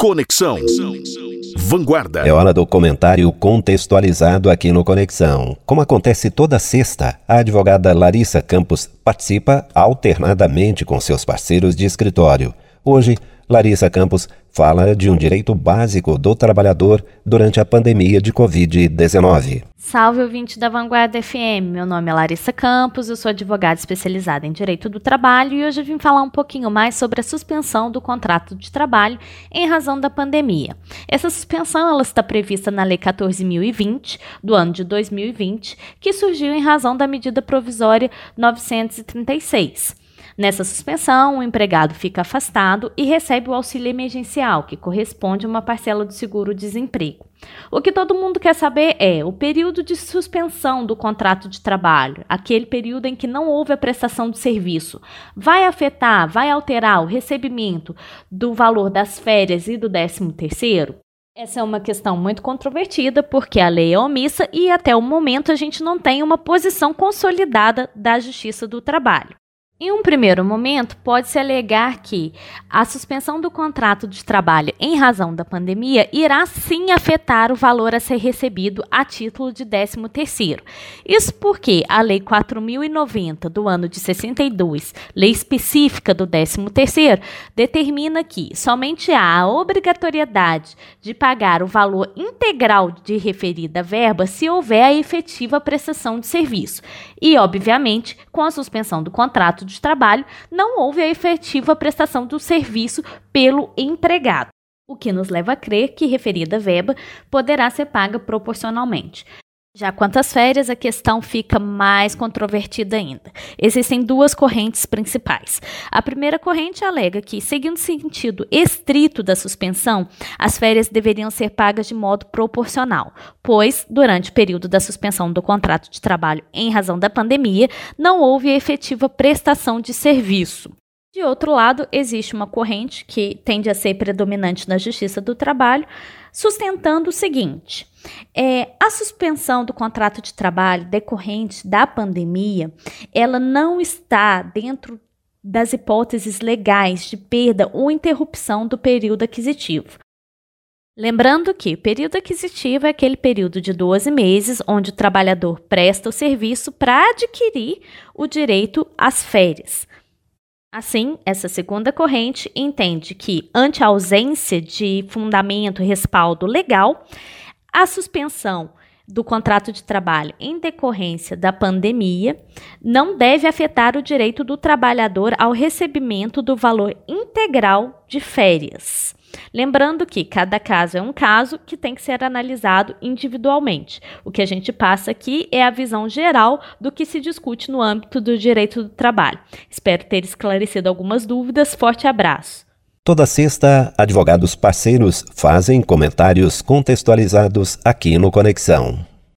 Conexão. Vanguarda. É hora do comentário contextualizado aqui no Conexão. Como acontece toda sexta, a advogada Larissa Campos participa alternadamente com seus parceiros de escritório. Hoje, Larissa Campos fala de um direito básico do trabalhador durante a pandemia de Covid-19. Salve ouvinte da Vanguarda FM, meu nome é Larissa Campos, eu sou advogada especializada em Direito do Trabalho e hoje vim falar um pouquinho mais sobre a suspensão do contrato de trabalho em razão da pandemia. Essa suspensão ela está prevista na Lei 14.020 do ano de 2020, que surgiu em razão da medida provisória 936. Nessa suspensão, o empregado fica afastado e recebe o auxílio emergencial, que corresponde a uma parcela do seguro-desemprego. O que todo mundo quer saber é o período de suspensão do contrato de trabalho, aquele período em que não houve a prestação de serviço, vai afetar, vai alterar o recebimento do valor das férias e do 13 terceiro? Essa é uma questão muito controvertida, porque a lei é omissa e até o momento a gente não tem uma posição consolidada da Justiça do Trabalho. Em um primeiro momento, pode-se alegar que a suspensão do contrato de trabalho em razão da pandemia irá sim afetar o valor a ser recebido a título de 13º. Isso porque a Lei 4090 do ano de 62, lei específica do 13º, determina que somente há a obrigatoriedade de pagar o valor integral de referida verba se houver a efetiva prestação de serviço. E, obviamente, com a suspensão do contrato de trabalho, não houve a efetiva prestação do serviço pelo empregado, o que nos leva a crer que referida verba poderá ser paga proporcionalmente. Já quanto às férias, a questão fica mais controvertida ainda. Existem duas correntes principais. A primeira corrente alega que, seguindo o sentido estrito da suspensão, as férias deveriam ser pagas de modo proporcional, pois, durante o período da suspensão do contrato de trabalho em razão da pandemia, não houve efetiva prestação de serviço. De outro lado, existe uma corrente que tende a ser predominante na Justiça do Trabalho, sustentando o seguinte: é, a suspensão do contrato de trabalho decorrente da pandemia, ela não está dentro das hipóteses legais de perda ou interrupção do período aquisitivo. Lembrando que o período aquisitivo é aquele período de 12 meses onde o trabalhador presta o serviço para adquirir o direito às férias. Assim, essa segunda corrente entende que, ante a ausência de fundamento e respaldo legal, a suspensão do contrato de trabalho em decorrência da pandemia não deve afetar o direito do trabalhador ao recebimento do valor integral de férias. Lembrando que cada caso é um caso que tem que ser analisado individualmente. O que a gente passa aqui é a visão geral do que se discute no âmbito do direito do trabalho. Espero ter esclarecido algumas dúvidas. Forte abraço. Toda sexta, advogados parceiros fazem comentários contextualizados aqui no Conexão.